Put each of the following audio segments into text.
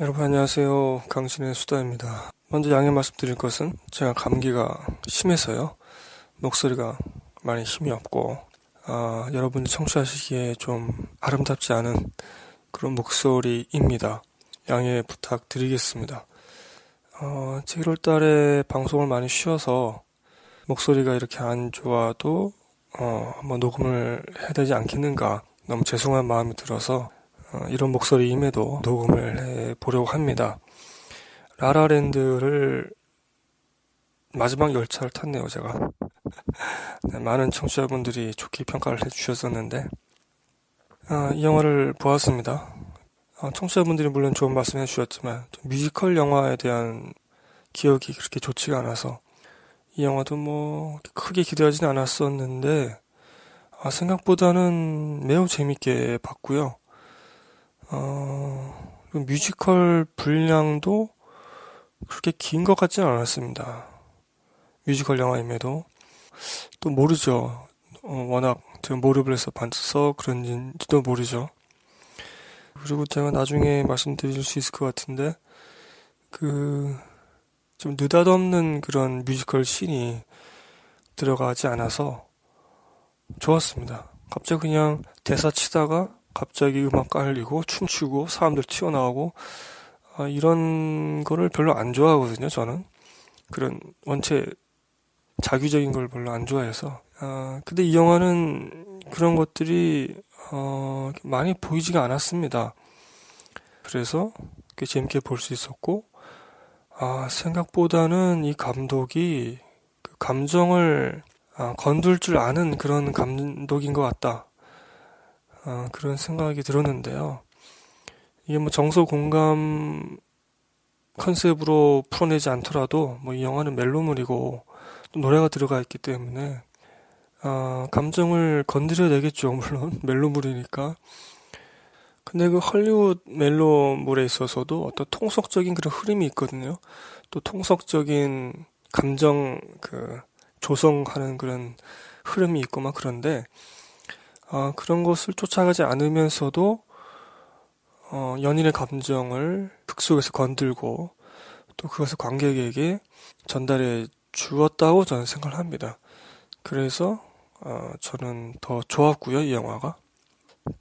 여러분 안녕하세요. 강신의 수다입니다. 먼저 양해 말씀드릴 것은 제가 감기가 심해서요. 목소리가 많이 힘이 없고 아, 여러분이 청취하시기에 좀 아름답지 않은 그런 목소리입니다. 양해 부탁드리겠습니다. 어, 7월 달에 방송을 많이 쉬어서 목소리가 이렇게 안 좋아도 어, 뭐 녹음을 해야 되지 않겠는가 너무 죄송한 마음이 들어서 어, 이런 목소리임에도 녹음을 해 보려고 합니다. 라라랜드를 마지막 열차를 탔네요, 제가. 네, 많은 청취자분들이 좋게 평가를 해주셨었는데, 아, 이 영화를 보았습니다. 아, 청취자분들이 물론 좋은 말씀 해주셨지만, 뮤지컬 영화에 대한 기억이 그렇게 좋지가 않아서, 이 영화도 뭐, 크게 기대하지는 않았었는데, 아, 생각보다는 매우 재밌게 봤고요. 어, 뮤지컬 분량도 그렇게 긴 것 같지는 않았습니다. 뮤지컬 영화임에도 또 모르죠. 어, 워낙 제가 몰입을 해서 봐서 그런지도 모르죠. 그리고 제가 나중에 말씀드릴 수 있을 것 같은데 그 좀 느닷없는 그런 뮤지컬 씬이 들어가지 않아서 좋았습니다. 갑자기 그냥 대사 치다가 갑자기 음악 깔리고 춤추고 사람들 튀어나오고 아, 이런 거를 별로 안 좋아하거든요. 저는 그런 원체 자규적인 걸 별로 안 좋아해서. 아, 근데 이 영화는 그런 것들이 어, 많이 보이지가 않았습니다. 그래서 꽤 재밌게 볼 수 있었고, 아, 생각보다는 이 감독이 그 감정을 아, 건들 줄 아는 그런 감독인 것 같다. 아, 그런 생각이 들었는데요. 이게 뭐 정서 공감 컨셉으로 풀어내지 않더라도 뭐 이 영화는 멜로물이고 또 노래가 들어가 있기 때문에 아, 감정을 건드려야 되겠죠. 물론 멜로물이니까. 근데 그 헐리우드 멜로물에 있어서도 어떤 통속적인 그런 흐름이 있거든요. 또 통속적인 감정 그 조성하는 그런 흐름이 있고 막 그런데 아, 그런 것을 쫓아가지 않으면서도 어, 연인의 감정을 극 속에서 건들고 또 그것을 관객에게 전달해 주었다고 저는 생각을 합니다. 그래서 어, 저는 더 좋았고요, 이 영화가.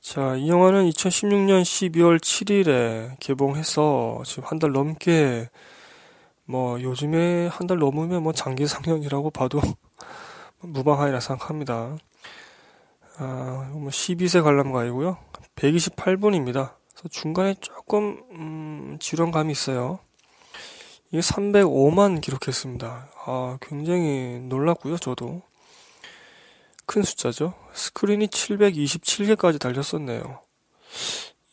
자, 이 영화는 2016년 12월 7일에 개봉해서 지금 한 달 넘게 뭐 요즘에 한 달 넘으면 뭐 장기 상영이라고 봐도 무방하리라 생각합니다. 아, 뭐 12세 관람가이고요. 128분입니다. 그래서 중간에 조금 음, 지루한 감이 있어요. 이게 305만 기록했습니다. 아, 굉장히 놀랐고요, 저도. 큰 숫자죠. 스크린이 727개까지 달렸었네요.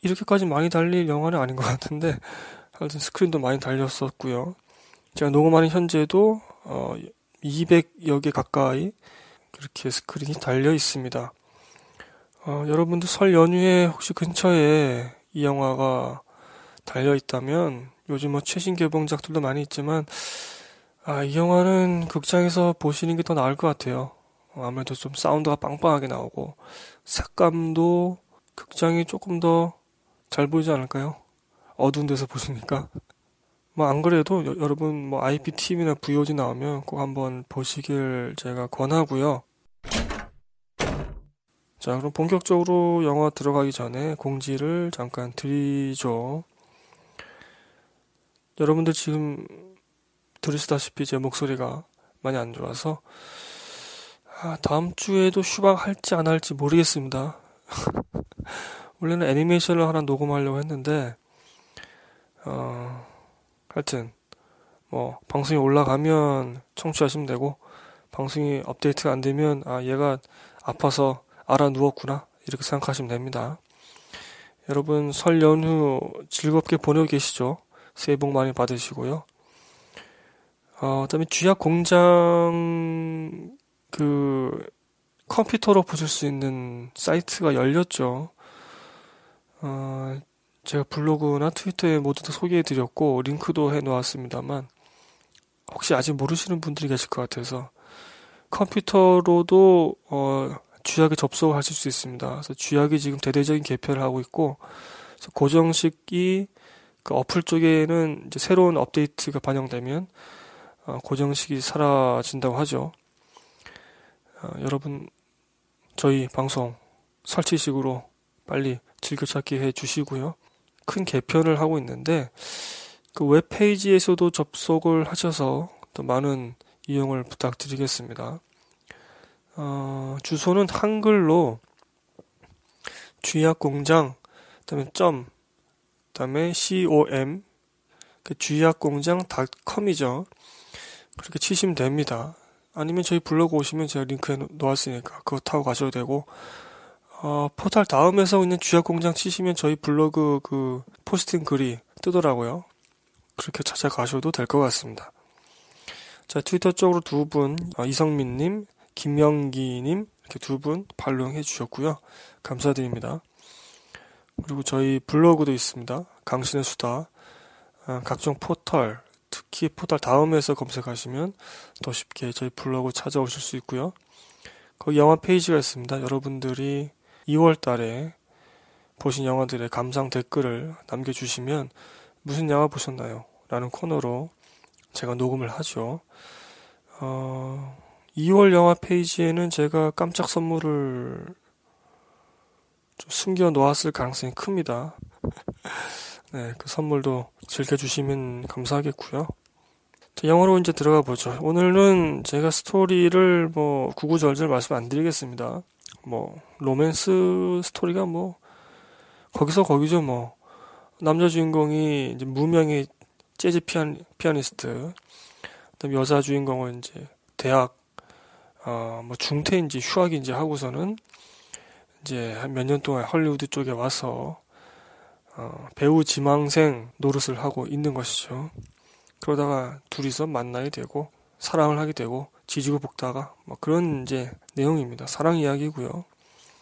이렇게까지 많이 달릴 영화는 아닌 것 같은데, 하여튼 스크린도 많이 달렸었고요. 제가 녹음하는 현재도 어, 200여 개 가까이 그렇게 스크린이 달려 있습니다. 어, 여러분들 설 연휴에 혹시 근처에 이 영화가 달려 있다면 요즘 뭐 최신 개봉작들도 많이 있지만 아, 이 영화는 극장에서 보시는 게 더 나을 것 같아요. 어, 아무래도 좀 사운드가 빵빵하게 나오고 색감도 극장이 조금 더 잘 보이지 않을까요? 어두운 데서 보시니까. 뭐 안 그래도 여, 여러분 뭐 IPTV나 VOD 나오면 꼭 한번 보시길 제가 권하고요. 자, 그럼 본격적으로 영화 들어가기 전에 공지를 잠깐 드리죠. 여러분들 지금 들으시다시피 제 목소리가 많이 안 좋아서 아, 다음 주에도 휴방 할지 안 할지 모르겠습니다. 원래는 애니메이션을 하나 녹음하려고 했는데 어, 하여튼 뭐 방송이 올라가면 청취하시면 되고 방송이 업데이트가 안 되면 아 얘가 아파서 알아 누웠구나. 이렇게 생각하시면 됩니다. 여러분 설 연휴 즐겁게 보내고 계시죠? 새해 복 많이 받으시고요. 어, 그다음에 쥐약 공장 그 컴퓨터로 보실 수 있는 사이트가 열렸죠. 어, 제가 블로그나 트위터에 모두 다 소개해드렸고 링크도 해놓았습니다만 혹시 아직 모르시는 분들이 계실 것 같아서 컴퓨터로도 어, 쥐약에 접속하실 수 있습니다. 그래서 쥐약이 지금 대대적인 개편을 하고 있고 고정식이 그 어플 쪽에는 이제 새로운 업데이트가 반영되면 어, 고정식이 사라진다고 하죠. 어, 여러분 저희 방송 설치식으로 빨리 즐겨찾기 해 주시고요. 큰 개편을 하고 있는데 그 웹페이지에서도 접속을 하셔서 또 많은 이용을 부탁드리겠습니다. 어, 주소는 한글로 쥐약공장 그다음에 점 그다음에 com 그 쥐약공장.com이죠. 그렇게 치시면 됩니다. 아니면 저희 블로그 오시면 제가 링크에 놓았으니까 그거 타고 가셔도 되고 어, 포탈 다음에서 있는 쥐약공장 치시면 저희 블로그 그 포스팅 글이 뜨더라고요. 그렇게 찾아가셔도 될 것 같습니다. 자, 트위터 쪽으로 두 분, 어, 이성민님, 김영기님, 이렇게 두 분 발롱해 주셨고요. 감사드립니다. 그리고 저희 블로그도 있습니다. 강신의 수다. 어, 각종 포털, 특히 포털 다음에서 검색하시면 더 쉽게 저희 블로그 찾아오실 수 있고요. 거기 영화 페이지가 있습니다. 여러분들이 2월 달에 보신 영화들의 감상 댓글을 남겨주시면 무슨 영화 보셨나요? 라는 코너로 제가 녹음을 하죠. 어, 2월 영화 페이지에는 제가 깜짝 선물을 좀 숨겨 놓았을 가능성이 큽니다. 네, 그 선물도 즐겨주시면 감사하겠고요. 자, 영어로 이제 들어가 보죠. 오늘은 제가 스토리를 뭐 구구절절 말씀 안 드리겠습니다. 뭐 로맨스 스토리가 뭐 거기서 거기죠 뭐 남자 주인공이 이제 무명의 재즈 피안, 피아니스트 그다음 여자 주인공은 이제 대학 어 뭐 중퇴인지 휴학인지 하고서는 이제 한 몇 년 동안 헐리우드 쪽에 와서 어 배우 지망생 노릇을 하고 있는 것이죠. 그러다가 둘이서 만나게 되고 사랑을 하게 되고 지지고 볶다가 뭐 그런 이제 내용입니다. 사랑 이야기고요.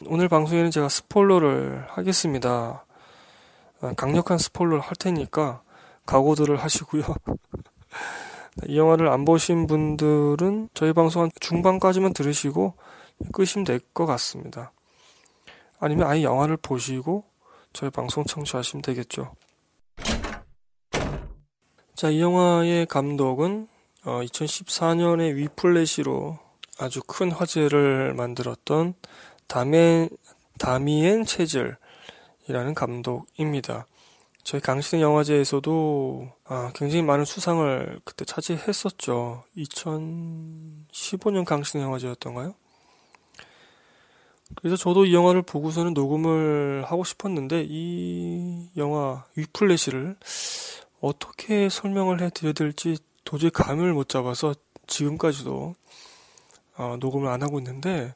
오늘 방송에는 제가 스포일러를 하겠습니다. 어, 강력한 스포일러를 할 테니까 각오들을 하시고요. 이 영화를 안 보신 분들은 저희 방송 한 중반까지만 들으시고 끄시면 될 것 같습니다. 아니면 아예 영화를 보시고 저희 방송 청취하시면 되겠죠. 자, 이 영화의 감독은 어, 2014년에 위플래시로 아주 큰 화제를 만들었던 다멘, 다미엔 체즐이라는 감독입니다. 저희 강신의 영화제에서도 아, 굉장히 많은 수상을 그때 차지했었죠. 2015년 강신의 영화제였던가요? 그래서 저도 이 영화를 보고서는 녹음을 하고 싶었는데 이 영화 위플래시를 어떻게 설명을 해드려야 될지 도저히 감을 못 잡아서 지금까지도 어, 녹음을 안 하고 있는데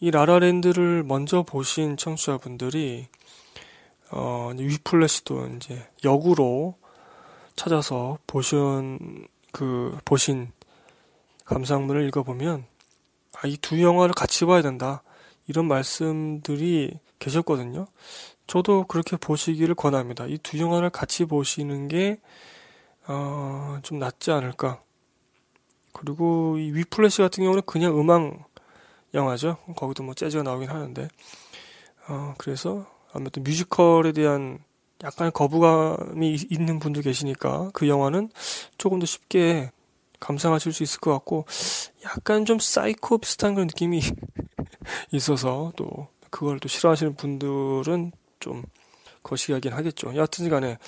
이 라라랜드를 먼저 보신 청취자분들이 어, 위플래시도 이제 역으로 찾아서 보신 그 보신 감상문을 읽어보면 아, 이 두 영화를 같이 봐야 된다 이런 말씀들이 계셨거든요. 저도 그렇게 보시기를 권합니다. 이 두 영화를 같이 보시는 게 어, 좀 낫지 않을까. 그리고 이 위플래시 같은 경우는 그냥 음악 영화죠. 거기도 뭐 재즈가 나오긴 하는데. 어, 그래서 아무튼 뮤지컬에 대한 약간 거부감이 있는 분도 계시니까 그 영화는 조금 더 쉽게 감상하실 수 있을 것 같고 약간 좀 사이코 비슷한 그런 느낌이 있어서 또 그걸 또 싫어하시는 분들은 좀 거시기하긴 하겠죠. 여하튼 간에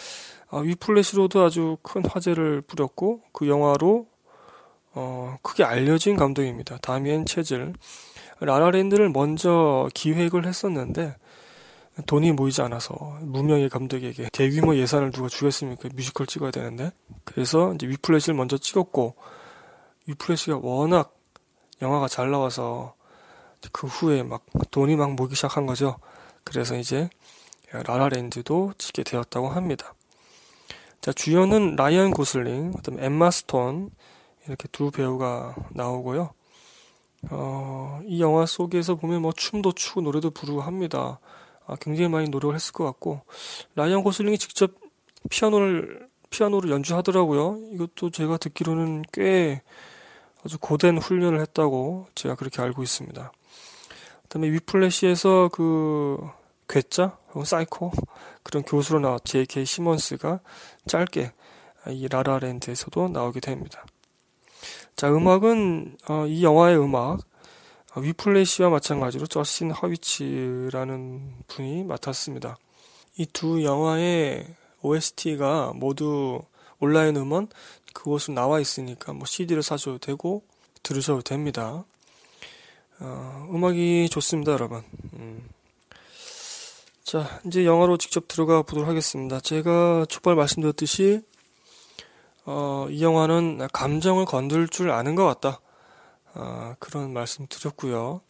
아, 위플래시로도 아주 큰 화제를 부렸고 그 영화로 어, 크게 알려진 감독입니다. 다미엔 체즐. 라라랜드를 먼저 기획을 했었는데 돈이 모이지 않아서 무명의 감독에게 대규모 예산을 누가 주겠습니까? 뮤지컬 찍어야 되는데. 그래서 이제 위플래시를 먼저 찍었고 위플래시가 워낙 영화가 잘 나와서 그 후에 막 돈이 막 모이기 시작한 거죠. 그래서 이제 라라랜드도 찍게 되었다고 합니다. 자, 주연은 라이언 고슬링, 그다음 엠마 스톤 이렇게 두 배우가 나오고요. 어, 이 영화 속에서 보면 뭐 춤도 추고 노래도 부르고 합니다. 아, 굉장히 많이 노력을 했을 것 같고 라이언 고슬링이 직접 피아노를 피아노를 연주하더라고요. 이것도 제가 듣기로는 꽤 아주 고된 훈련을 했다고 제가 그렇게 알고 있습니다. 그다음에 위플래시에서 그 괴짜 사이코 그런 교수로 나왔 J.K. 시몬스가 짧게 이 라라랜드에서도 나오게 됩니다. 자 음악은 어, 이 영화의 음악 어, 위플래시와 마찬가지로 저스틴 허위츠라는 분이 맡았습니다. 이 두 영화의 OST가 모두 온라인 음원 그곳은 나와 있으니까 뭐 CD를 사셔도 되고 들으셔도 됩니다. 어, 음악이 좋습니다, 여러분. 음. 자, 이제 영화로 직접 들어가 보도록 하겠습니다. 제가 초반 말씀드렸듯이 어, 이 영화는 감정을 건들 줄 아는 것 같다. 어, 그런 말씀 드렸고요.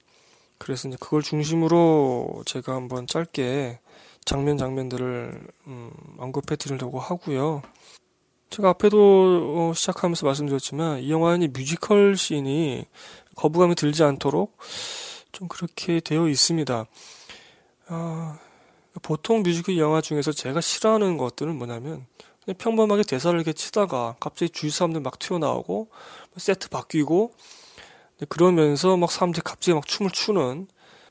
그래서 이제 그걸 중심으로 제가 한번 짧게 장면 장면들을 음, 언급해 드리려고 하고요. 제가 앞에도 어, 시작하면서 말씀드렸지만 이 영화는 뮤지컬 씬이 거부감이 들지 않도록 좀 그렇게 되어 있습니다. 어, 보통 뮤지컬 영화 중에서 제가 싫어하는 것들은 뭐냐면 평범하게 대사를 이렇게 치다가 갑자기 주위 사람들 막 튀어나오고 세트 바뀌고 그러면서 막 사람들이 갑자기 막 춤을 추는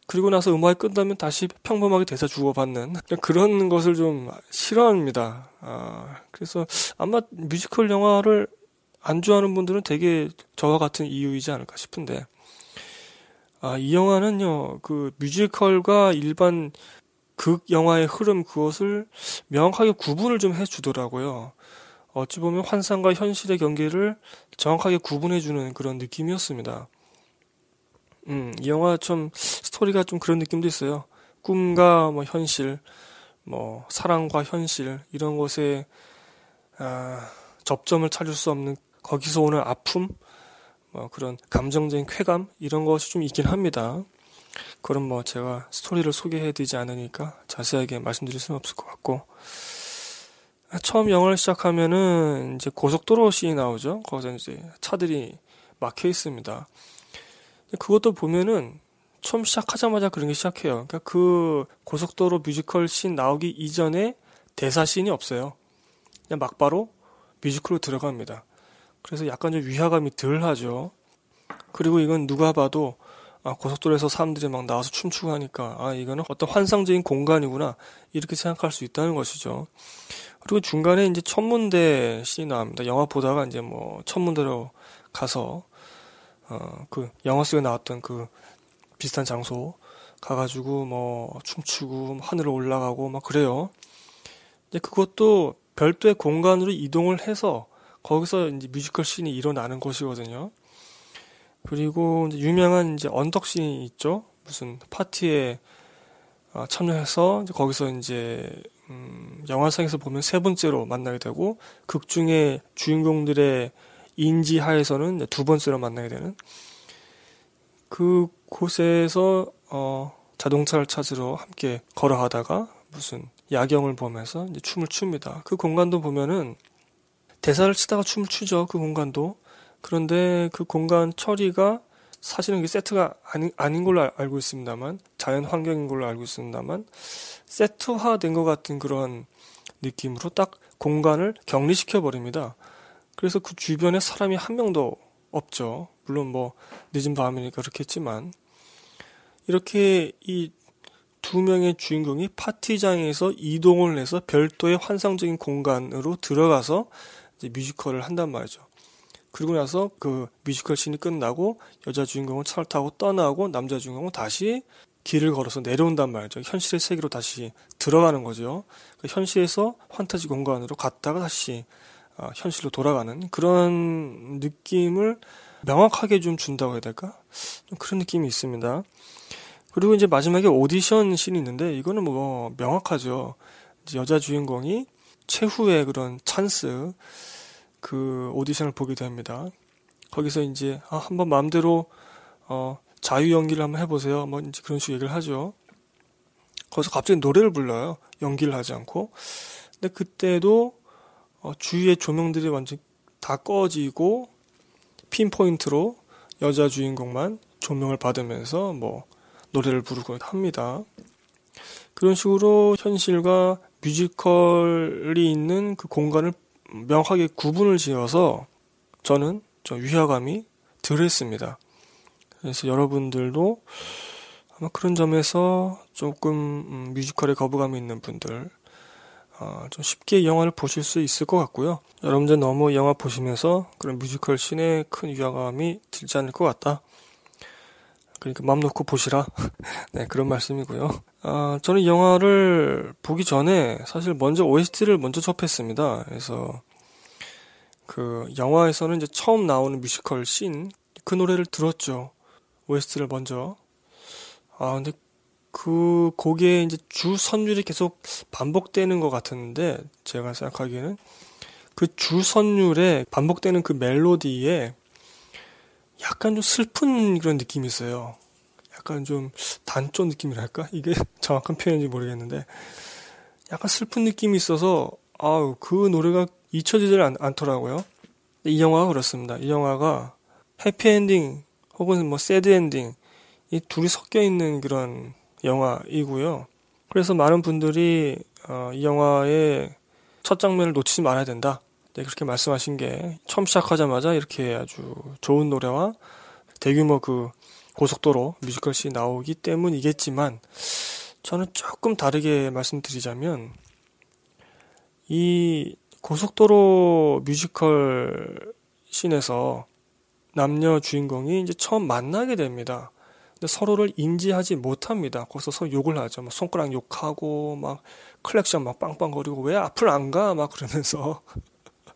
그리고 나서 음악이 끝나면 다시 평범하게 대사 주고받는 그런 것을 좀 싫어합니다. 아, 그래서 아마 뮤지컬 영화를 안 좋아하는 분들은 되게 저와 같은 이유이지 않을까 싶은데 아, 이 영화는요 그 뮤지컬과 일반 극 영화의 흐름 그것을 명확하게 구분을 좀 해주더라고요. 어찌 보면 환상과 현실의 경계를 정확하게 구분해주는 그런 느낌이었습니다. 음, 이 영화 좀 스토리가 좀 그런 느낌도 있어요. 꿈과 뭐 현실, 뭐 사랑과 현실 이런 것에 아, 접점을 찾을 수 없는 거기서 오는 아픔, 뭐 그런 감정적인 쾌감 이런 것이 좀 있긴 합니다. 그럼 뭐 제가 스토리를 소개해드리지 않으니까 자세하게 말씀드릴 수는 없을 것 같고 처음 영화를 시작하면은 이제 고속도로 씬이 나오죠. 거기서 이제 차들이 막혀 있습니다. 그것도 보면은 처음 시작하자마자 그런 게 시작해요. 그러니까 그 고속도로 뮤지컬 씬 나오기 이전에 대사 씬이 없어요. 그냥 막바로 뮤지컬로 들어갑니다. 그래서 약간 좀 위화감이 덜 하죠. 그리고 이건 누가 봐도 아, 고속도로에서 사람들이 막 나와서 춤추고 하니까 아 이거는 어떤 환상적인 공간이구나 이렇게 생각할 수 있다는 것이죠. 그리고 중간에 이제 천문대 씬이 나옵니다. 영화 보다가 이제 뭐 천문대로 가서 어, 그 영화 속에 나왔던 그 비슷한 장소 가가지고 뭐 춤추고 하늘을 올라가고 막 그래요. 이제 그것도 별도의 공간으로 이동을 해서 거기서 이제 뮤지컬 씬이 일어나는 것이거든요. 그리고 이제 유명한 이제 언덕 씬이 있죠. 무슨 파티에 어, 참여해서 이제 거기서 이제 음, 영화상에서 보면 세 번째로 만나게 되고 극 중에 주인공들의 인지 하에서는 두 번째로 만나게 되는 그 곳에서 어, 자동차를 찾으러 함께 걸어가다가 무슨 야경을 보면서 춤을 춥니다. 그 공간도 보면은 대사를 치다가 춤을 추죠. 그 공간도. 그런데 그 공간 처리가 사실은 그 세트가 아니, 아닌 걸로 알고 있습니다만 자연 환경인 걸로 알고 있습니다만 세트화된 것 같은 그런 느낌으로 딱 공간을 격리시켜 버립니다. 그래서 그 주변에 사람이 한 명도 없죠. 물론 뭐 늦은 밤이니까 그렇겠지만 이렇게 이 두 명의 주인공이 파티장에서 이동을 해서 별도의 환상적인 공간으로 들어가서 이제 뮤지컬을 한단 말이죠. 그리고 나서 그 뮤지컬 씬이 끝나고 여자 주인공은 차를 타고 떠나고 남자 주인공은 다시 길을 걸어서 내려온단 말이죠. 현실의 세계로 다시 들어가는 거죠. 그 현실에서 환타지 공간으로 갔다가 다시 어, 현실로 돌아가는 그런 느낌을 명확하게 좀 준다고 해야 될까? 좀 그런 느낌이 있습니다. 그리고 이제 마지막에 오디션 씬이 있는데 이거는 뭐 명확하죠. 여자 주인공이 최후의 그런 찬스 그 오디션을 보게 됩니다. 거기서 이제 아, 한번 마음대로 어, 자유 연기를 한번 해보세요. 뭐 이제 그런 식으로 얘기를 하죠. 거기서 갑자기 노래를 불러요. 연기를 하지 않고. 근데 그때도 어, 주위의 조명들이 완전 다 꺼지고 핀포인트로 여자 주인공만 조명을 받으면서 뭐 노래를 부르고 합니다. 그런 식으로 현실과 뮤지컬이 있는 그 공간을 명확하게 구분을 지어서 저는 좀 위화감이 덜했습니다. 그래서 여러분들도 아마 그런 점에서 조금 음, 뮤지컬에 거부감이 있는 분들 어, 좀 쉽게 영화를 보실 수 있을 것 같고요. 여러분들 너무 영화 보시면서 그런 뮤지컬 씬에 큰 위화감이 들지 않을 것 같다. 그러니까 마음 놓고 보시라. 네, 그런 말씀이고요. 아, 저는 영화를 보기 전에 사실 먼저 OST를 먼저 접했습니다. 그래서 그 영화에서는 이제 처음 나오는 뮤지컬 씬 그 노래를 들었죠. OST를 먼저. 아, 근데 그 곡의 이제 주 선율이 계속 반복되는 것 같았는데 제가 생각하기에는 그 주 선율에 반복되는 그 멜로디에 약간 좀 슬픈 그런 느낌이 있어요. 약간 좀 단조 느낌이랄까? 이게 정확한 표현인지 모르겠는데 약간 슬픈 느낌이 있어서 아우 그 노래가 잊혀지질 않, 않더라고요. 이 영화가 그렇습니다. 이 영화가 해피엔딩 혹은 뭐 새드엔딩 이 둘이 섞여 있는 그런 영화이고요. 그래서 많은 분들이 어, 이 영화의 첫 장면을 놓치지 말아야 된다. 네, 그렇게 말씀하신 게 처음 시작하자마자 이렇게 아주 좋은 노래와 대규모 그 고속도로 뮤지컬이 나오기 때문이겠지만 저는 조금 다르게 말씀드리자면 이 고속도로 뮤지컬 씬에서 남녀 주인공이 이제 처음 만나게 됩니다. 근데 서로를 인지하지 못합니다. 거기서 서로 욕을 하죠. 막 손가락 욕하고 막 클랙션 막 빵빵거리고 왜 앞을 안 가? 막 그러면서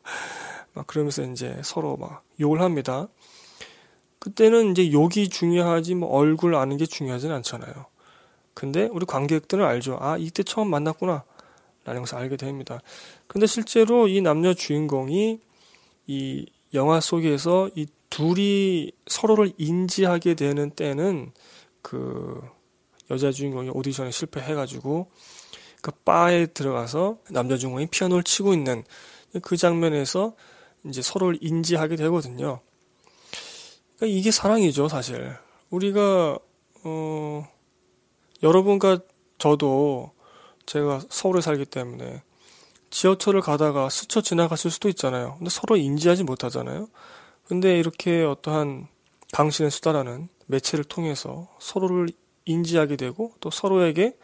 막 그러면서 이제 서로 막 욕을 합니다. 그때는 이제 욕이 중요하지 뭐 얼굴 아는 게 중요하진 않잖아요. 근데 우리 관객들은 알죠. 아 이때 처음 만났구나. 라는 것을 알게 됩니다. 근데 실제로 이 남녀 주인공이 이 영화 속에서 이 둘이 서로를 인지하게 되는 때는 그 여자 주인공이 오디션에 실패해가지고 그 바에 들어가서 남자 주인공이 피아노를 치고 있는 그 장면에서 이제 서로를 인지하게 되거든요. 그러니까 이게 사랑이죠, 사실. 우리가 어 여러분과 저도 제가 서울에 살기 때문에 지하철을 가다가 스쳐 지나갔을 수도 있잖아요. 근데 서로 인지하지 못하잖아요. 근데 이렇게 어떠한 당신의 수다라는 매체를 통해서 서로를 인지하게 되고 또 서로에게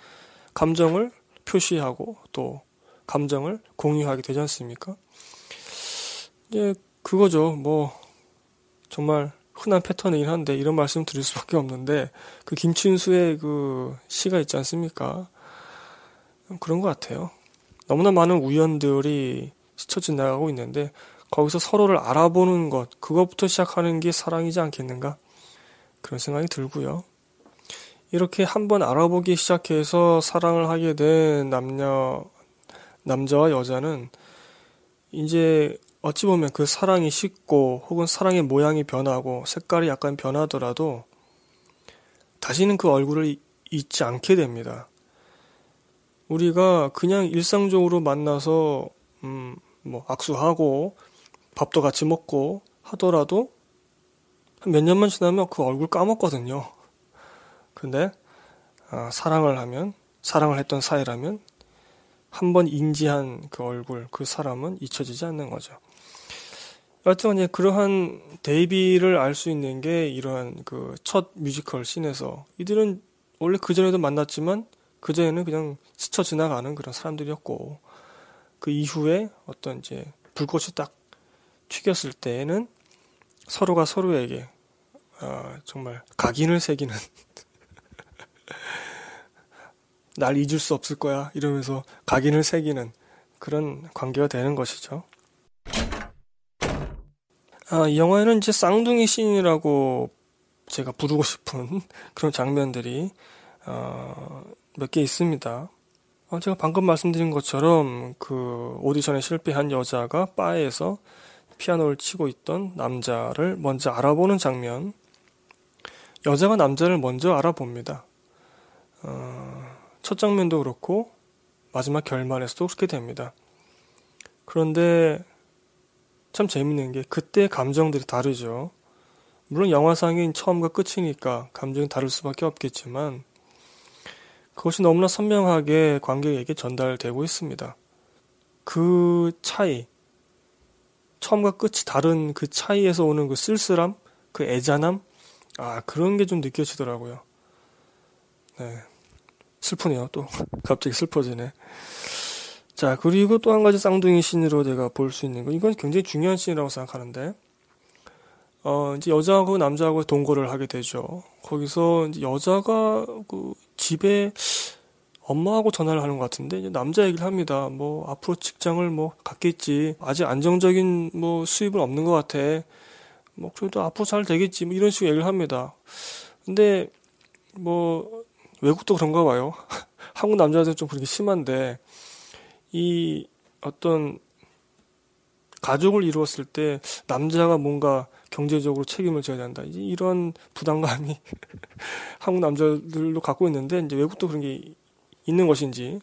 감정을 표시하고 또 감정을 공유하게 되지 않습니까? 이제 그거죠. 뭐 정말 흔한 패턴이긴 한데 이런 말씀 드릴 수 밖에 없는데 그 김춘수의 그 시가 있지 않습니까? 그런 것 같아요. 너무나 많은 우연들이 스쳐 지나가고 있는데 거기서 서로를 알아보는 것, 그것부터 시작하는 게 사랑이지 않겠는가? 그런 생각이 들고요. 이렇게 한번 알아보기 시작해서 사랑을 하게 된 남녀, 남자와 여자는 이제 어찌 보면 그 사랑이 식고 혹은 사랑의 모양이 변하고 색깔이 약간 변하더라도 다시는 그 얼굴을 잊지 않게 됩니다. 우리가 그냥 일상적으로 만나서, 음, 뭐, 악수하고, 밥도 같이 먹고 하더라도 한 몇 년만 지나면 그 얼굴 까먹거든요. 근데 아, 사랑을 하면 사랑을 했던 사이라면 한 번 인지한 그 얼굴 그 사람은 잊혀지지 않는 거죠. 여하튼 이제 그러한 대비를 알 수 있는 게 이러한 그 첫 뮤지컬 씬에서 이들은 원래 그 전에도 만났지만 그 전에는 그냥 스쳐 지나가는 그런 사람들이었고 그 이후에 어떤 이제 불꽃이 딱 튀겼을 때에는 서로가 서로에게 어, 정말 각인을 새기는 날 잊을 수 없을 거야 이러면서 각인을 새기는 그런 관계가 되는 것이죠. 아, 이 영화에는 이제 쌍둥이 씬이라고 제가 부르고 싶은 그런 장면들이 어, 몇 개 있습니다. 어, 제가 방금 말씀드린 것처럼 그 오디션에 실패한 여자가 바에서 피아노를 치고 있던 남자를 먼저 알아보는 장면. 여자가 남자를 먼저 알아봅니다. 어, 첫 장면도 그렇고 마지막 결말에서도 그렇게 됩니다. 그런데 참 재밌는 게 그때 감정들이 다르죠. 물론 영화상인 처음과 끝이니까 감정이 다를 수밖에 없겠지만 그것이 너무나 선명하게 관객에게 전달되고 있습니다. 그 차이, 처음과 끝이 다른 그 차이에서 오는 그 쓸쓸함, 그 애잔함, 아, 그런 게 좀 느껴지더라고요. 네. 슬프네요. 또 갑자기 슬퍼지네. 자, 그리고 또 한 가지 쌍둥이 씬으로 내가 볼 수 있는 거. 이건 굉장히 중요한 씬이라고 생각하는데, 어, 이제 여자하고 남자하고 동거를 하게 되죠. 거기서 이제 여자가 그 집에 엄마하고 전화를 하는 것 같은데, 이제 남자 얘기를 합니다. 뭐, 앞으로 직장을 뭐, 갖겠지. 아직 안정적인 뭐, 수입은 없는 것 같아. 뭐, 그래도 앞으로 잘 되겠지. 뭐, 이런 식으로 얘기를 합니다. 근데, 뭐, 외국도 그런가 봐요. 한국 남자들은 좀 그렇게 심한데, 이 어떤 가족을 이루었을 때 남자가 뭔가 경제적으로 책임을 져야 된다. 이런 부담감이 한국 남자들도 갖고 있는데 이제 외국도 그런 게 있는 것인지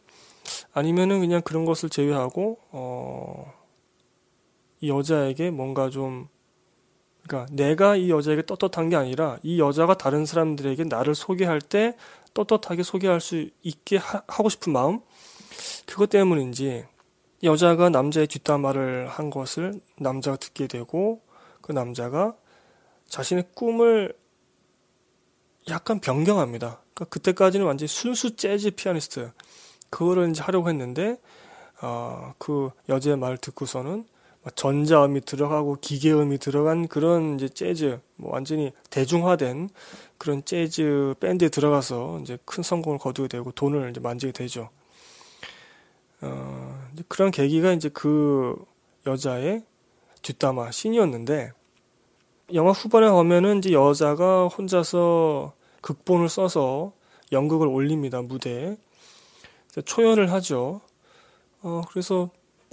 아니면은 그냥 그런 것을 제외하고 어, 이 여자에게 뭔가 좀 그러니까 내가 이 여자에게 떳떳한 게 아니라 이 여자가 다른 사람들에게 나를 소개할 때 떳떳하게 소개할 수 있게 하, 고 싶은 마음? 그것 때문인지 여자가 남자의 뒷담화를 한 것을 남자가 듣게 되고 그 남자가 자신의 꿈을 약간 변경합니다. 그러니까 그때까지는 완전히 순수 재즈 피아니스트 그거를 이제 하려고 했는데 어, 그 여자의 말을 듣고서는 전자음이 들어가고 기계음이 들어간 그런 이제 재즈 뭐 완전히 대중화된 그런 재즈 밴드에 들어가서 이제 큰 성공을 거두게 되고 돈을 이제 만지게 되죠. 어, 그런 계기가 이제 그 여자의 뒷담화 씬이었는데 영화 후반에 가면은 이제 여자가 혼자서 극본을 써서 연극을 올립니다 무대에 초연을 하죠. 어, 그래서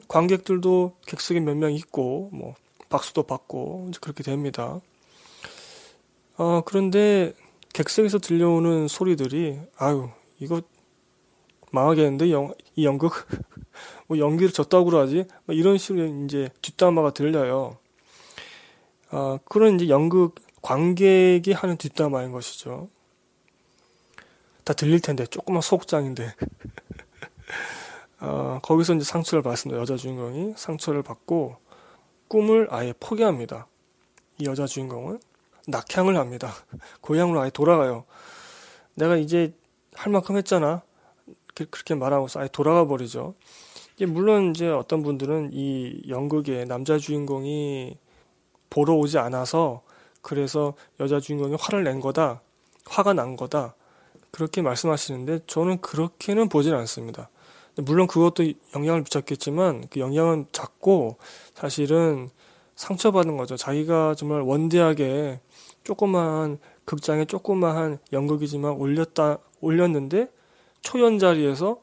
관객들도 객석에 몇 명 있고 뭐 박수도 받고 이제 그렇게 됩니다. 어, 그런데 객석에서 들려오는 소리들이 아유 이거 망하겠는데 영, 이 연극 뭐 연기를 졌다고 그러지 뭐 이런 식으로 이제 뒷담화가 들려요. 아 그런 이제 연극 관객이 하는 뒷담화인 것이죠. 다 들릴 텐데 조그만 소극장인데 아, 거기서 이제 상처를 받습니다. 여자 주인공이 상처를 받고 꿈을 아예 포기합니다. 이 여자 주인공은 낙향을 합니다. 고향으로 아예 돌아가요. 내가 이제 할 만큼 했잖아. 그렇게 말하고서 아예 돌아가 버리죠. 물론 이제 어떤 분들은 이 연극의 남자 주인공이 보러 오지 않아서 그래서 여자 주인공이 화를 낸 거다, 화가 난 거다 그렇게 말씀하시는데 저는 그렇게는 보진 않습니다. 물론 그것도 영향을 미쳤겠지만 그 영향은 작고 사실은 상처받은 거죠. 자기가 정말 원대하게 조그마한 극장에 조그마한 연극이지만 올렸다 올렸는데 초연 자리에서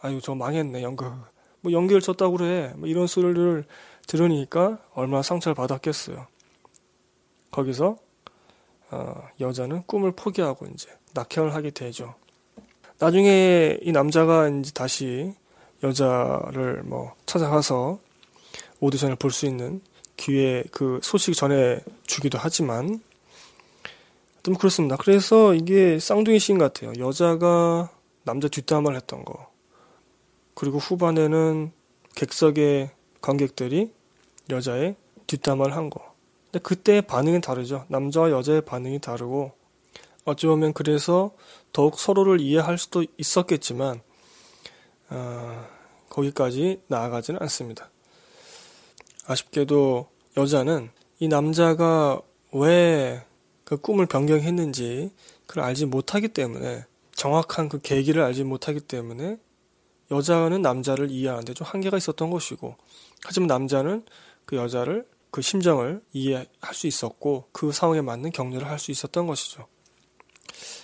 아유 저 망했네 연극 뭐 연기를 쳤다고 그래 뭐 이런 소리를 들으니까 얼마나 상처를 받았겠어요 거기서 어, 여자는 꿈을 포기하고 이제 낙향을 하게 되죠 나중에 이 남자가 이제 다시 여자를 뭐 찾아가서 오디션을 볼 수 있는 기회 그 소식 전해 주기도 하지만 좀 그렇습니다. 그래서 이게 쌍둥이 씬 같아요. 여자가 남자 뒷담화를 했던 거. 그리고 후반에는 객석의 관객들이 여자의 뒷담화를 한 거. 근데 그때의 반응은 다르죠. 남자와 여자의 반응이 다르고 어찌 보면 그래서 더욱 서로를 이해할 수도 있었겠지만 어, 거기까지 나아가지는 않습니다. 아쉽게도 여자는 이 남자가 왜 그 꿈을 변경했는지 그걸 알지 못하기 때문에 정확한 그 계기를 알지 못하기 때문에 여자는 남자를 이해하는데 좀 한계가 있었던 것이고 하지만 남자는 그 여자를 그 심정을 이해할 수 있었고 그 상황에 맞는 격려를 할 수 있었던 것이죠.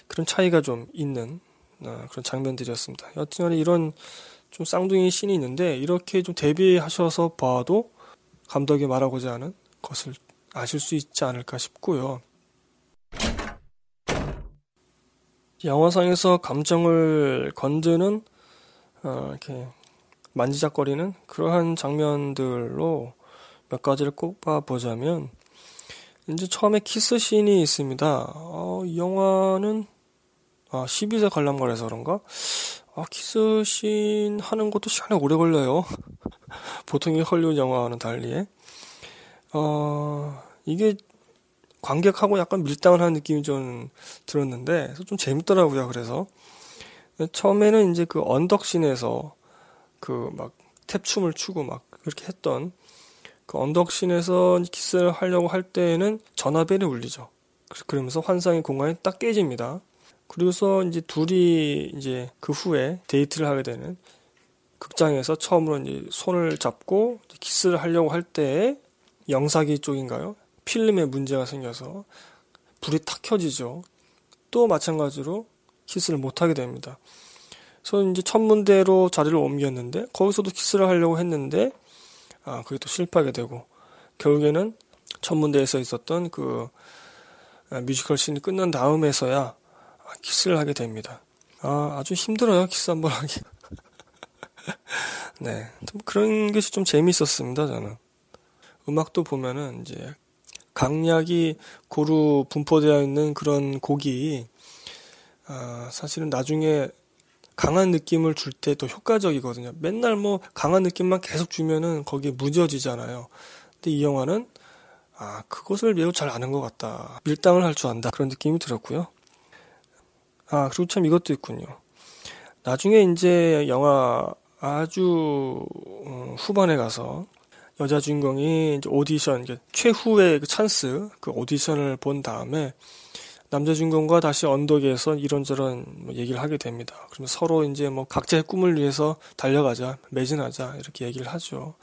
그런 차이가 좀 있는 어, 그런 장면들이었습니다. 여튼간에 이런 좀 쌍둥이 씬이 있는데 이렇게 좀 대비하셔서 봐도 감독이 말하고자 하는 것을 아실 수 있지 않을까 싶고요. 영화상에서 감정을 건드는 어, 이렇게 만지작거리는 그러한 장면들로 몇 가지를 꼽아 보자면 이제 처음에 키스 씬이 있습니다. 어, 이 영화는 아, 12세 관람가라서 그런가? 아, 키스 씬 하는 것도 시간이 오래 걸려요. 보통의 헐리우드 영화와는 달리. 어, 이게 관객하고 약간 밀당을 하는 느낌이 좀 들었는데 좀 재밌더라고요. 그래서 처음에는 이제 그 언덕신에서 그 막 탭춤을 추고 막 그렇게 했던 그 언덕신에서 키스를 하려고 할 때에는 전화벨이 울리죠. 그러면서 환상의 공간이 딱 깨집니다. 그리고서 이제 둘이 이제 그 후에 데이트를 하게 되는 극장에서 처음으로 이제 손을 잡고 키스를 하려고 할때 영사기 쪽인가요? 필름에 문제가 생겨서 불이 탁 켜지죠. 또 마찬가지로 키스를 못 하게 됩니다. 그래서 이제 천문대로 자리를 옮겼는데 거기서도 키스를 하려고 했는데 아 그게 또 실패하게 되고 결국에는 천문대에서 있었던 그 아, 뮤지컬 씬이 끝난 다음에서야 키스를 하게 됩니다. 아 아주 힘들어요 키스 한 번 하기. 네 그런 것이 좀 재미있었습니다 저는. 음악도 보면은 이제 강약이 고루 분포되어 있는 그런 곡이 아, 사실은 나중에 강한 느낌을 줄 때 더 효과적이거든요. 맨날 뭐 강한 느낌만 계속 주면은 거기에 무뎌지잖아요. 근데 이 영화는 아 그것을 매우 잘 아는 것 같다. 밀당을 할 줄 안다. 그런 느낌이 들었고요. 아 그리고 참 이것도 있군요. 나중에 이제 영화 아주 어, 후반에 가서 여자 주인공이 이제 오디션, 최후의 그 찬스, 그 오디션을 본 다음에 남자 주인공과 다시 언덕에서 이런저런 뭐 얘기를 하게 됩니다. 그러면 서로 이제 뭐 각자의 꿈을 위해서 달려가자, 매진하자, 이렇게 얘기를 하죠.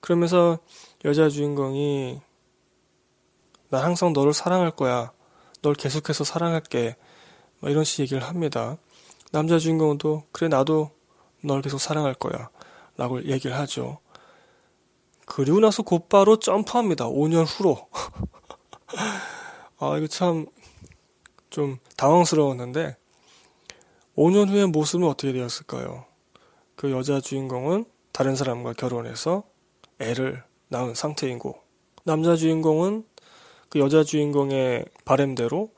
그러면서 여자 주인공이 난 항상 너를 사랑할 거야. 널 계속해서 사랑할게. 뭐 이런 식 얘기를 합니다. 남자 주인공도 그래 나도 널 계속 사랑할 거야. 라고 얘기를 하죠. 그리고 나서 곧바로 점프합니다. 5년 후로. 아, 이거 참, 좀 당황스러웠는데, 5년 후의 모습은 어떻게 되었을까요? 그 여자 주인공은 다른 사람과 결혼해서 애를 낳은 상태이고, 남자 주인공은 그 여자 주인공의 바램대로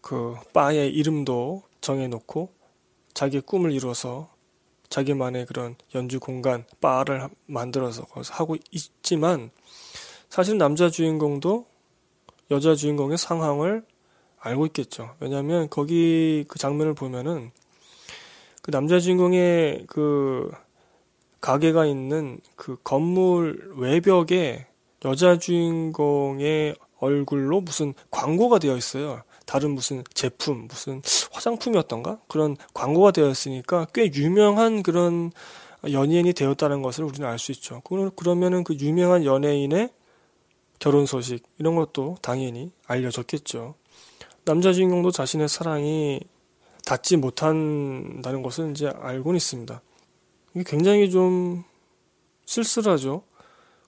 그 바의 이름도 정해놓고 자기 꿈을 이루어서 자기만의 그런 연주 공간, 바를 만들어서 거기서 하고 있지만 사실 남자 주인공도 여자 주인공의 상황을 알고 있겠죠. 왜냐하면 거기 그 장면을 보면은 그 남자 주인공의 그 가게가 있는 그 건물 외벽에 여자 주인공의 얼굴로 무슨 광고가 되어 있어요. 다른 무슨 제품, 무슨 화장품이었던가? 그런 광고가 되었으니까 꽤 유명한 그런 연예인이 되었다는 것을 우리는 알 수 있죠. 그러면은 그 유명한 연예인의 결혼 소식, 이런 것도 당연히 알려졌겠죠. 남자 주인공도 자신의 사랑이 닿지 못한다는 것을 이제 알고는 있습니다. 이게 굉장히 좀 쓸쓸하죠.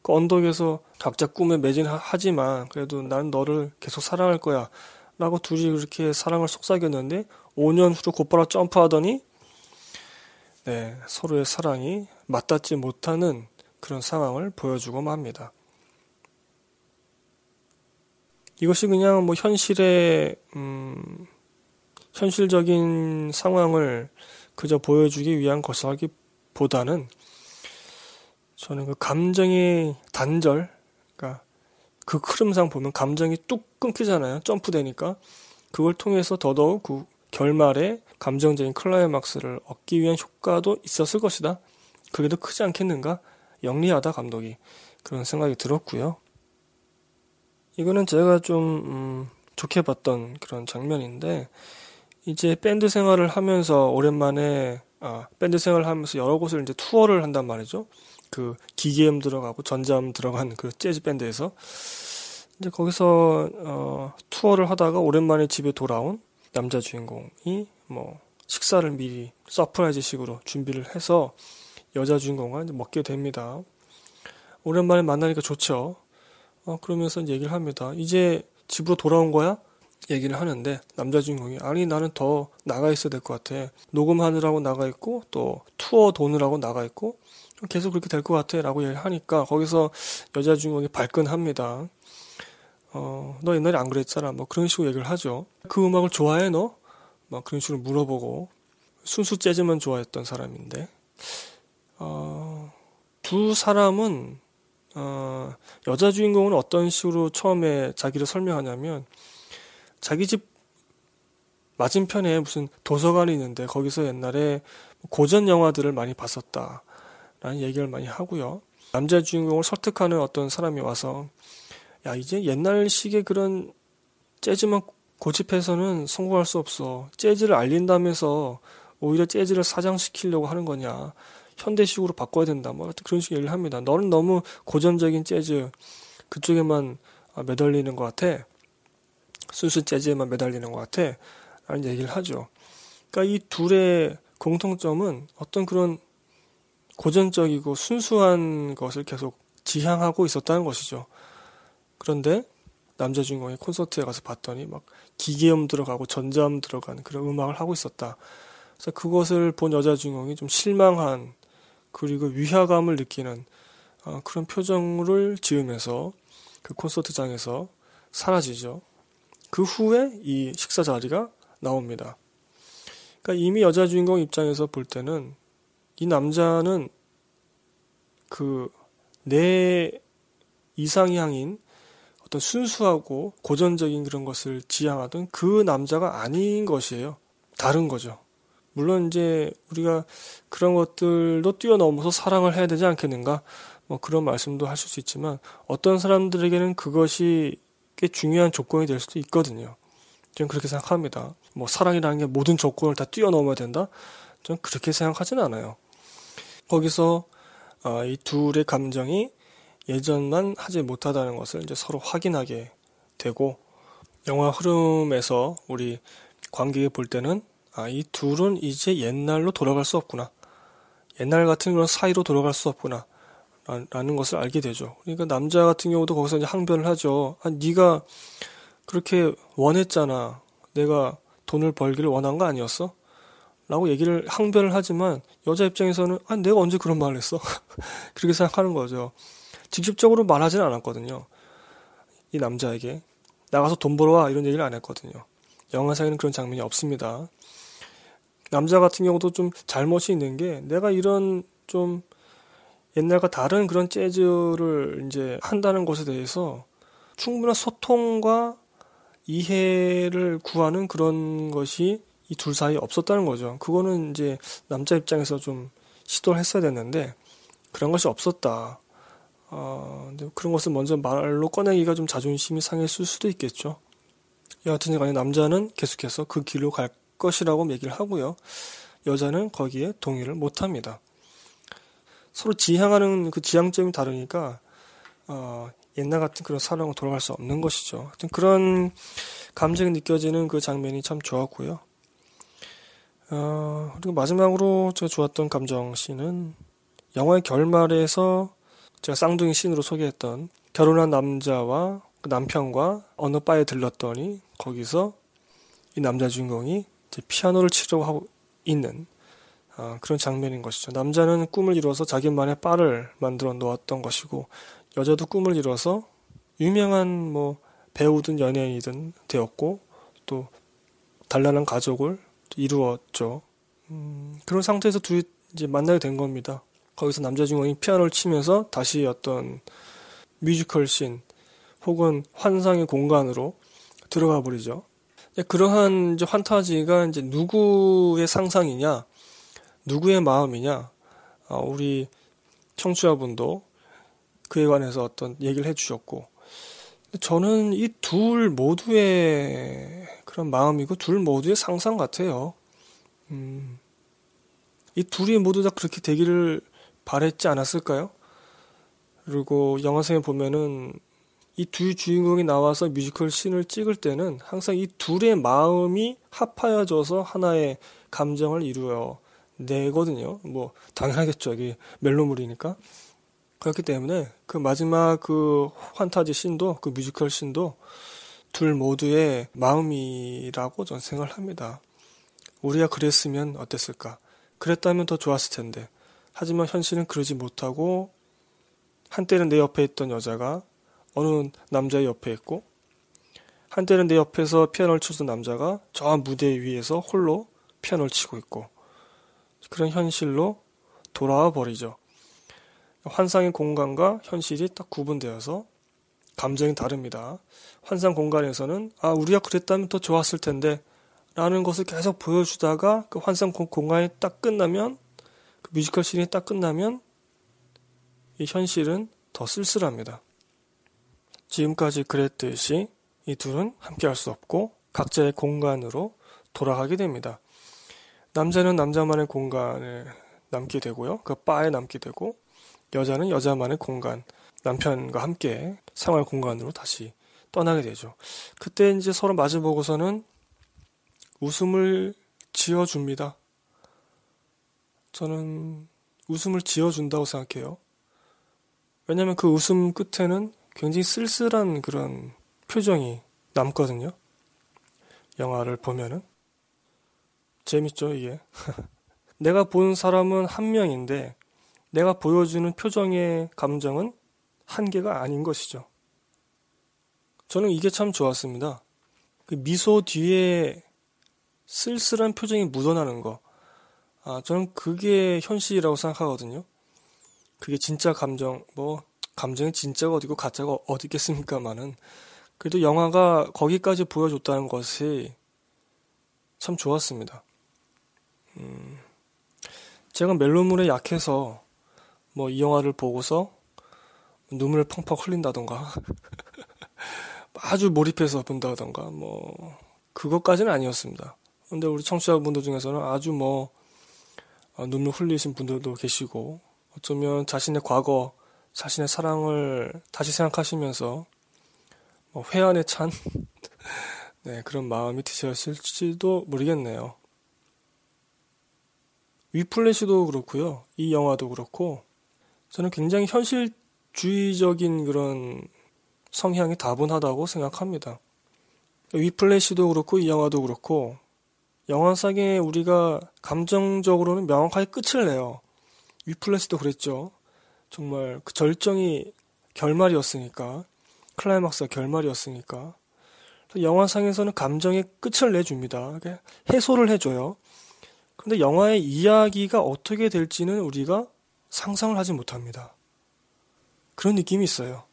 그 언덕에서 각자 꿈에 매진하지만 그래도 난 너를 계속 사랑할 거야. 라고 둘이 그렇게 사랑을 속삭였는데 5년 후로 곧바로 점프하더니 네, 서로의 사랑이 맞닿지 못하는 그런 상황을 보여주고 맙니다. 이것이 그냥 뭐 현실의 음, 현실적인 상황을 그저 보여주기 위한 것이라기보다는 저는 그 감정의 단절, 그러니까 그 흐름상 보면 감정이 뚝 끊기잖아요. 점프되니까. 그걸 통해서 더더욱 그 결말에 감정적인 클라이막스를 얻기 위한 효과도 있었을 것이다. 더 크지 않겠는가? 영리하다, 감독이. 그런 생각이 들었고요. 이거는 제가 좀, 음, 좋게 봤던 그런 장면인데, 이제 밴드 생활을 하면서 오랜만에, 아, 밴드 생활을 하면서 여러 곳을 이제 투어를 한단 말이죠. 그 기계음 들어가고 전자음 들어간 그 재즈 밴드에서 이제 거기서 어, 투어를 하다가 오랜만에 집에 돌아온 남자 주인공이 뭐 식사를 미리 surprise식으로 준비를 해서 여자 주인공과 먹게 됩니다. 오랜만에 만나니까 좋죠. 어, 그러면서 얘기를 합니다. 이제 집으로 돌아온 거야? 얘기를 하는데 남자 주인공이 아니 나는 더 나가 있어야 될 것 같아. 녹음하느라고 나가 있고 또 투어 도느라고 나가 있고 계속 그렇게 될 것 같아 라고 얘기를 하니까 거기서 여자 주인공이 발끈합니다. 어, 너 옛날에 안 그랬잖아. 뭐 그런 식으로 얘기를 하죠. 그 음악을 좋아해 너? 막 그런 식으로 물어보고 순수 재즈만 좋아했던 사람인데 어, 두 사람은 어, 여자 주인공은 어떤 식으로 처음에 자기를 설명하냐면 자기 집 맞은편에 무슨 도서관이 있는데 거기서 옛날에 고전 영화들을 많이 봤었다라는 얘기를 많이 하고요. 남자 주인공을 설득하는 어떤 사람이 와서 야 이제 옛날식의 그런 재즈만 고집해서는 성공할 수 없어. 재즈를 알린다면서 오히려 재즈를 사장시키려고 하는 거냐. 현대식으로 바꿔야 된다. 뭐 그런 식의 얘기를 합니다. 너는 너무 고전적인 재즈 그쪽에만 매달리는 것 같아. 순수 재즈에만 매달리는 것 같아. 라는 얘기를 하죠. 그러니까 이 둘의 공통점은 어떤 그런 고전적이고 순수한 것을 계속 지향하고 있었다는 것이죠. 그런데 남자 주인공이 콘서트에 가서 봤더니 막 기계음 들어가고 전자음 들어간 그런 음악을 하고 있었다. 그래서 그것을 본 여자 주인공이 좀 실망한 그리고 위화감을 느끼는 어, 그런 표정을 지으면서 그 콘서트장에서 사라지죠. 그 후에 이 식사 자리가 나옵니다. 그러니까 이미 여자 주인공 입장에서 볼 때는 이 남자는 그 내 이상향인 어떤 순수하고 고전적인 그런 것을 지향하던 그 남자가 아닌 것이에요. 다른 거죠. 물론 이제 우리가 그런 것들도 뛰어넘어서 사랑을 해야 되지 않겠는가? 뭐 그런 말씀도 하실 수 있지만 어떤 사람들에게는 그것이 꽤 중요한 조건이 될 수도 있거든요. 저는 그렇게 생각합니다. 뭐 사랑이라는 게 모든 조건을 다 뛰어넘어야 된다? 저는 그렇게 생각하진 않아요. 거기서 어, 이 둘의 감정이 예전만 하지 못하다는 것을 이제 서로 확인하게 되고 영화 흐름에서 우리 관객이 볼 때는 아, 이 둘은 이제 옛날로 돌아갈 수 없구나. 옛날 같은 그런 사이로 돌아갈 수 없구나. 라는 것을 알게 되죠. 그러니까 남자 같은 경우도 거기서 이제 항변을 하죠. 아, 네가 그렇게 원했잖아. 내가 돈을 벌기를 원한 거 아니었어? 라고 얘기를 항변을 하지만 여자 입장에서는 아, 내가 언제 그런 말을 했어? 그렇게 생각하는 거죠. 직접적으로 말하지는 않았거든요. 이 남자에게 나가서 돈 벌어와 이런 얘기를 안 했거든요. 영화상에는 그런 장면이 없습니다. 남자 같은 경우도 좀 잘못이 있는 게 내가 이런 좀 옛날과 다른 그런 재즈를 이제 한다는 것에 대해서 충분한 소통과 이해를 구하는 그런 것이 이 둘 사이에 없었다는 거죠. 그거는 이제 남자 입장에서 좀 시도를 했어야 됐는데 그런 것이 없었다. 어, 그런 것을 먼저 말로 꺼내기가 좀 자존심이 상했을 수도 있겠죠. 여하튼 간에 남자는 계속해서 그 길로 갈 것이라고 얘기를 하고요. 여자는 거기에 동의를 못 합니다. 서로 지향하는 그 지향점이 다르니까, 어, 옛날 같은 그런 사랑으로 돌아갈 수 없는 것이죠. 하여튼 그런 감정이 느껴지는 그 장면이 참 좋았고요. 어, 그리고 마지막으로 제가 좋았던 감정 씬은 영화의 결말에서 제가 쌍둥이 씬으로 소개했던 결혼한 남자와 그 남편과 어느 바에 들렀더니 거기서 이 남자 주인공이 피아노를 치려고 하고 있는 어, 그런 장면인 것이죠. 남자는 꿈을 이루어서 자기만의 바를 만들어 놓았던 것이고 여자도 꿈을 이뤄서 유명한 뭐 배우든 연예인이든 되었고 또 단란한 가족을 이루었죠. 음, 그런 상태에서 둘이 이제 만나게 된 겁니다. 거기서 남자 주인공이 피아노를 치면서 다시 어떤 뮤지컬 씬 혹은 환상의 공간으로 들어가 버리죠. 그러한 이제 환타지가 이제 누구의 상상이냐, 누구의 마음이냐, 어, 우리 청취자분도 그에 관해서 어떤 얘기를 해주셨고, 저는 이 둘 모두의 그런 마음이고 둘 모두의 상상 같아요. 음, 이 둘이 모두 다 그렇게 되기를 바랬지 않았을까요? 그리고 영화상에 보면은 이 두 주인공이 나와서 뮤지컬 씬을 찍을 때는 항상 이 둘의 마음이 합하여져서 하나의 감정을 이루어 내거든요. 뭐 당연하겠죠. 이게 멜로물이니까. 그렇기 때문에 그 마지막 그 환타지 씬도 그 뮤지컬 씬도 둘 모두의 마음이라고 저는 생각을 합니다. 우리가 그랬으면 어땠을까? 그랬다면 더 좋았을 텐데. 하지만 현실은 그러지 못하고 한때는 내 옆에 있던 여자가 어느 남자의 옆에 있고 한때는 내 옆에서 피아노를 치던 남자가 저 무대 위에서 홀로 피아노를 치고 있고 그런 현실로 돌아와 버리죠. 환상의 공간과 현실이 딱 구분되어서 감정이 다릅니다. 환상 공간에서는 아 우리가 그랬다면 더 좋았을 텐데 라는 것을 계속 보여주다가 그 환상 공간이 딱 끝나면 그 뮤지컬 씬이 딱 끝나면 이 현실은 더 쓸쓸합니다. 지금까지 그랬듯이 이 둘은 함께 할 수 없고 각자의 공간으로 돌아가게 됩니다. 남자는 남자만의 공간을 남게 되고요. 그 바에 남게 되고 여자는 여자만의 공간, 남편과 함께 생활 공간으로 다시 떠나게 되죠. 그때 이제 서로 마주보고서는 웃음을 지어줍니다. 저는 웃음을 지어준다고 생각해요. 왜냐면 그 웃음 끝에는 굉장히 쓸쓸한 그런 표정이 남거든요. 영화를 보면은. 재밌죠, 이게. 내가 본 사람은 한 명인데, 내가 보여주는 표정의 감정은 한 개가 아닌 것이죠. 저는 이게 참 좋았습니다. 그 미소 뒤에 쓸쓸한 표정이 묻어나는 거. 아, 저는 그게 현실이라고 생각하거든요. 그게 진짜 감정, 뭐, 감정이 진짜가 어디고 가짜가 어디 있겠습니까만은. 그래도 영화가 거기까지 보여줬다는 것이 참 좋았습니다. 음, 제가 멜로물에 약해서 뭐 이 영화를 보고서 눈물을 펑펑 흘린다던가 아주 몰입해서 본다던가 뭐 그것까지는 아니었습니다. 근데 우리 청취자분들 중에서는 아주 뭐 어, 눈물 흘리신 분들도 계시고 어쩌면 자신의 과거, 자신의 사랑을 다시 생각하시면서 뭐 회한에 찬 네, 그런 마음이 드셨을지도 모르겠네요. 위플래시도 그렇고요. 이 영화도 그렇고 저는 굉장히 현실주의적인 그런 성향이 다분하다고 생각합니다. 위플래시도 그렇고 이 영화도 그렇고 영화상에 우리가 감정적으로는 명확하게 끝을 내요. 위플래시도 그랬죠. 정말 그 절정이 결말이었으니까 클라이막스가 결말이었으니까 영화상에서는 감정의 끝을 내줍니다. 해소를 해줘요. 근데 영화의 이야기가 어떻게 될지는 우리가 상상을 하지 못합니다. 그런 느낌이 있어요.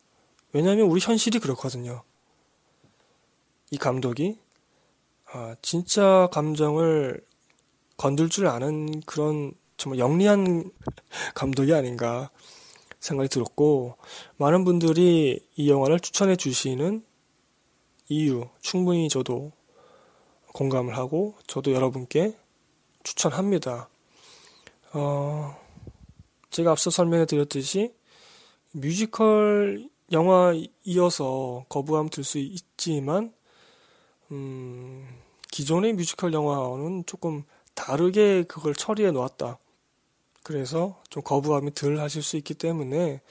왜냐하면 우리 현실이 그렇거든요. 이 감독이 아, 진짜 감정을 건들 줄 아는 그런 정말 영리한 감독이 아닌가 생각이 들었고 많은 분들이 이 영화를 추천해 주시는 이유 충분히 저도 공감을 하고 저도 여러분께 추천합니다. 어, 제가 앞서 설명해 드렸듯이 뮤지컬 영화이어서 거부감 들 수 있지만 음, 기존의 뮤지컬 영화는 조금 다르게 그걸 처리해 놓았다. 그래서 좀 거부감이 덜 하실 수 있기 때문에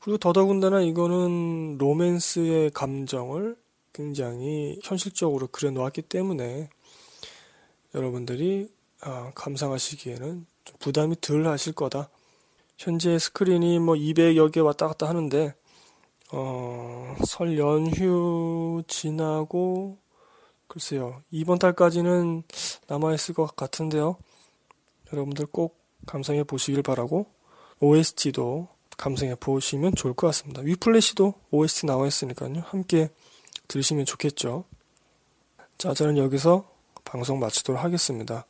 그리고 더더군다나 이거는 로맨스의 감정을 굉장히 현실적으로 그려 놓았기 때문에 여러분들이 아, 감상하시기에는 좀 부담이 덜 하실 거다. 현재 스크린이 뭐 200여 개 왔다 갔다 하는데 어, 설 연휴 지나고 글쎄요 이번 달까지는 남아 있을 것 같은데요. 여러분들 꼭 감상해 보시길 바라고 OST도 감상해 보시면 좋을 것 같습니다. 위플래시도 OST 나와 있으니까요. 함께 들으시면 좋겠죠. 자, 저는 여기서 방송 마치도록 하겠습니다.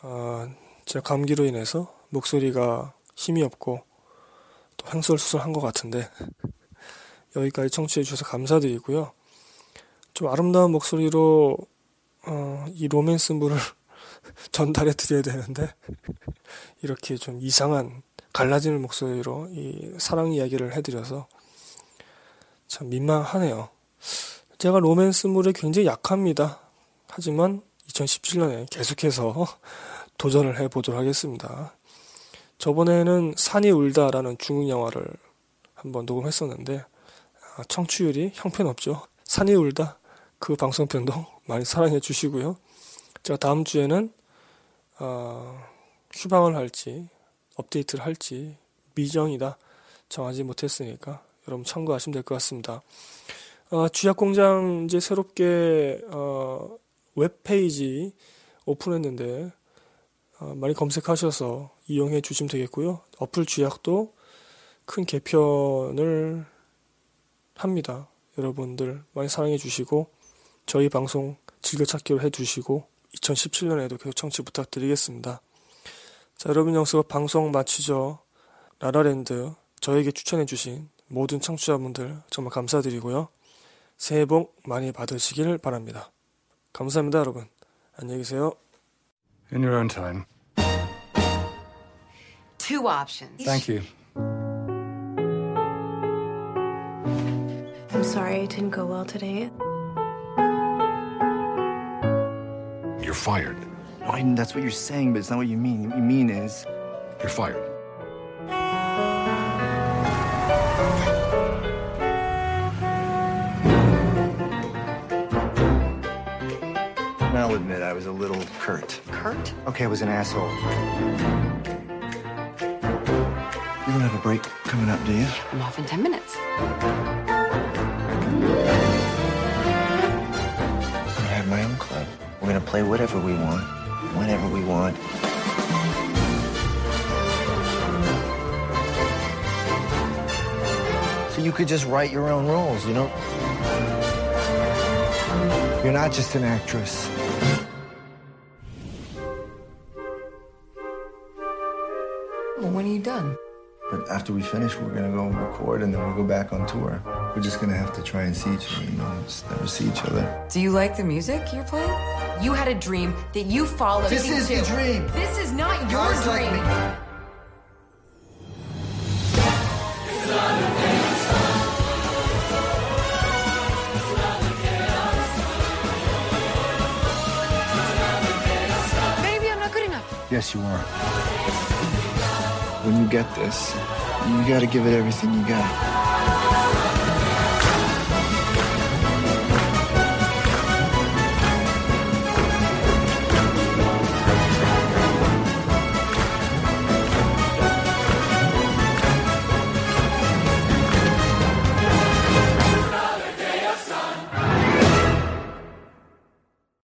아, 제가 감기로 인해서 목소리가 힘이 없고 또 횡설수설한 것 같은데 여기까지 청취해 주셔서 감사드리고요. 좀 아름다운 목소리로 어, 이 로맨스 물을 전달해 드려야 되는데 이렇게 좀 이상한 갈라지는 목소리로 이 사랑 이야기를 해드려서 참 민망하네요. 제가 로맨스물에 굉장히 약합니다. 하지만 2017년에 계속해서 도전을 해보도록 하겠습니다. 저번에는 산이 울다라는 중국 영화를 한번 녹음했었는데 아, 청취율이 형편없죠. 산이 울다 그 방송편도 많이 사랑해 주시고요. 제가 다음 주에는 어, 휴방을 할지 업데이트를 할지 미정이다 정하지 못했으니까 여러분 참고하시면 될 것 같습니다. 어, 주약공장 이제 새롭게 어, 웹페이지 오픈했는데 어, 많이 검색하셔서 이용해 주시면 되겠고요. 어플 주약도 큰 개편을 합니다. 여러분들 많이 사랑해 주시고 저희 방송 즐겨찾기로 해두시고 2017년에도 계속 청취 부탁드리겠습니다. 자, 여러분 영수가 방송 마치죠. 라라랜드 저에게 추천해주신 모든 청취자분들 정말 감사드리고요. 새해 복 많이 받으시길 바랍니다. 감사합니다, 여러분. 안녕히 계세요. In your own time. Two options. Thank you. I'm sorry it didn't go well today. You're fired. I that's what you're saying, but it's not what you mean. What you mean is, You're fired. and I'll admit I was a little curt. Curt? Okay, I was an asshole. You don't have a break coming up, do you? I'm off in 10 minutes. Play whatever we want, whenever we want. So you could just write your own roles, you know? You're not just an actress. Well, when are you done? But after we finish, we're gonna go record and then we'll go back on tour. We're just gonna have to try and see each other, you know, just never see each other. Do you like the music you're playing? You had a dream that you followed. This is the dream. This is not your like dream. me. Maybe I'm not good enough. Yes, you are. When you get this, you gotta give it everything you got.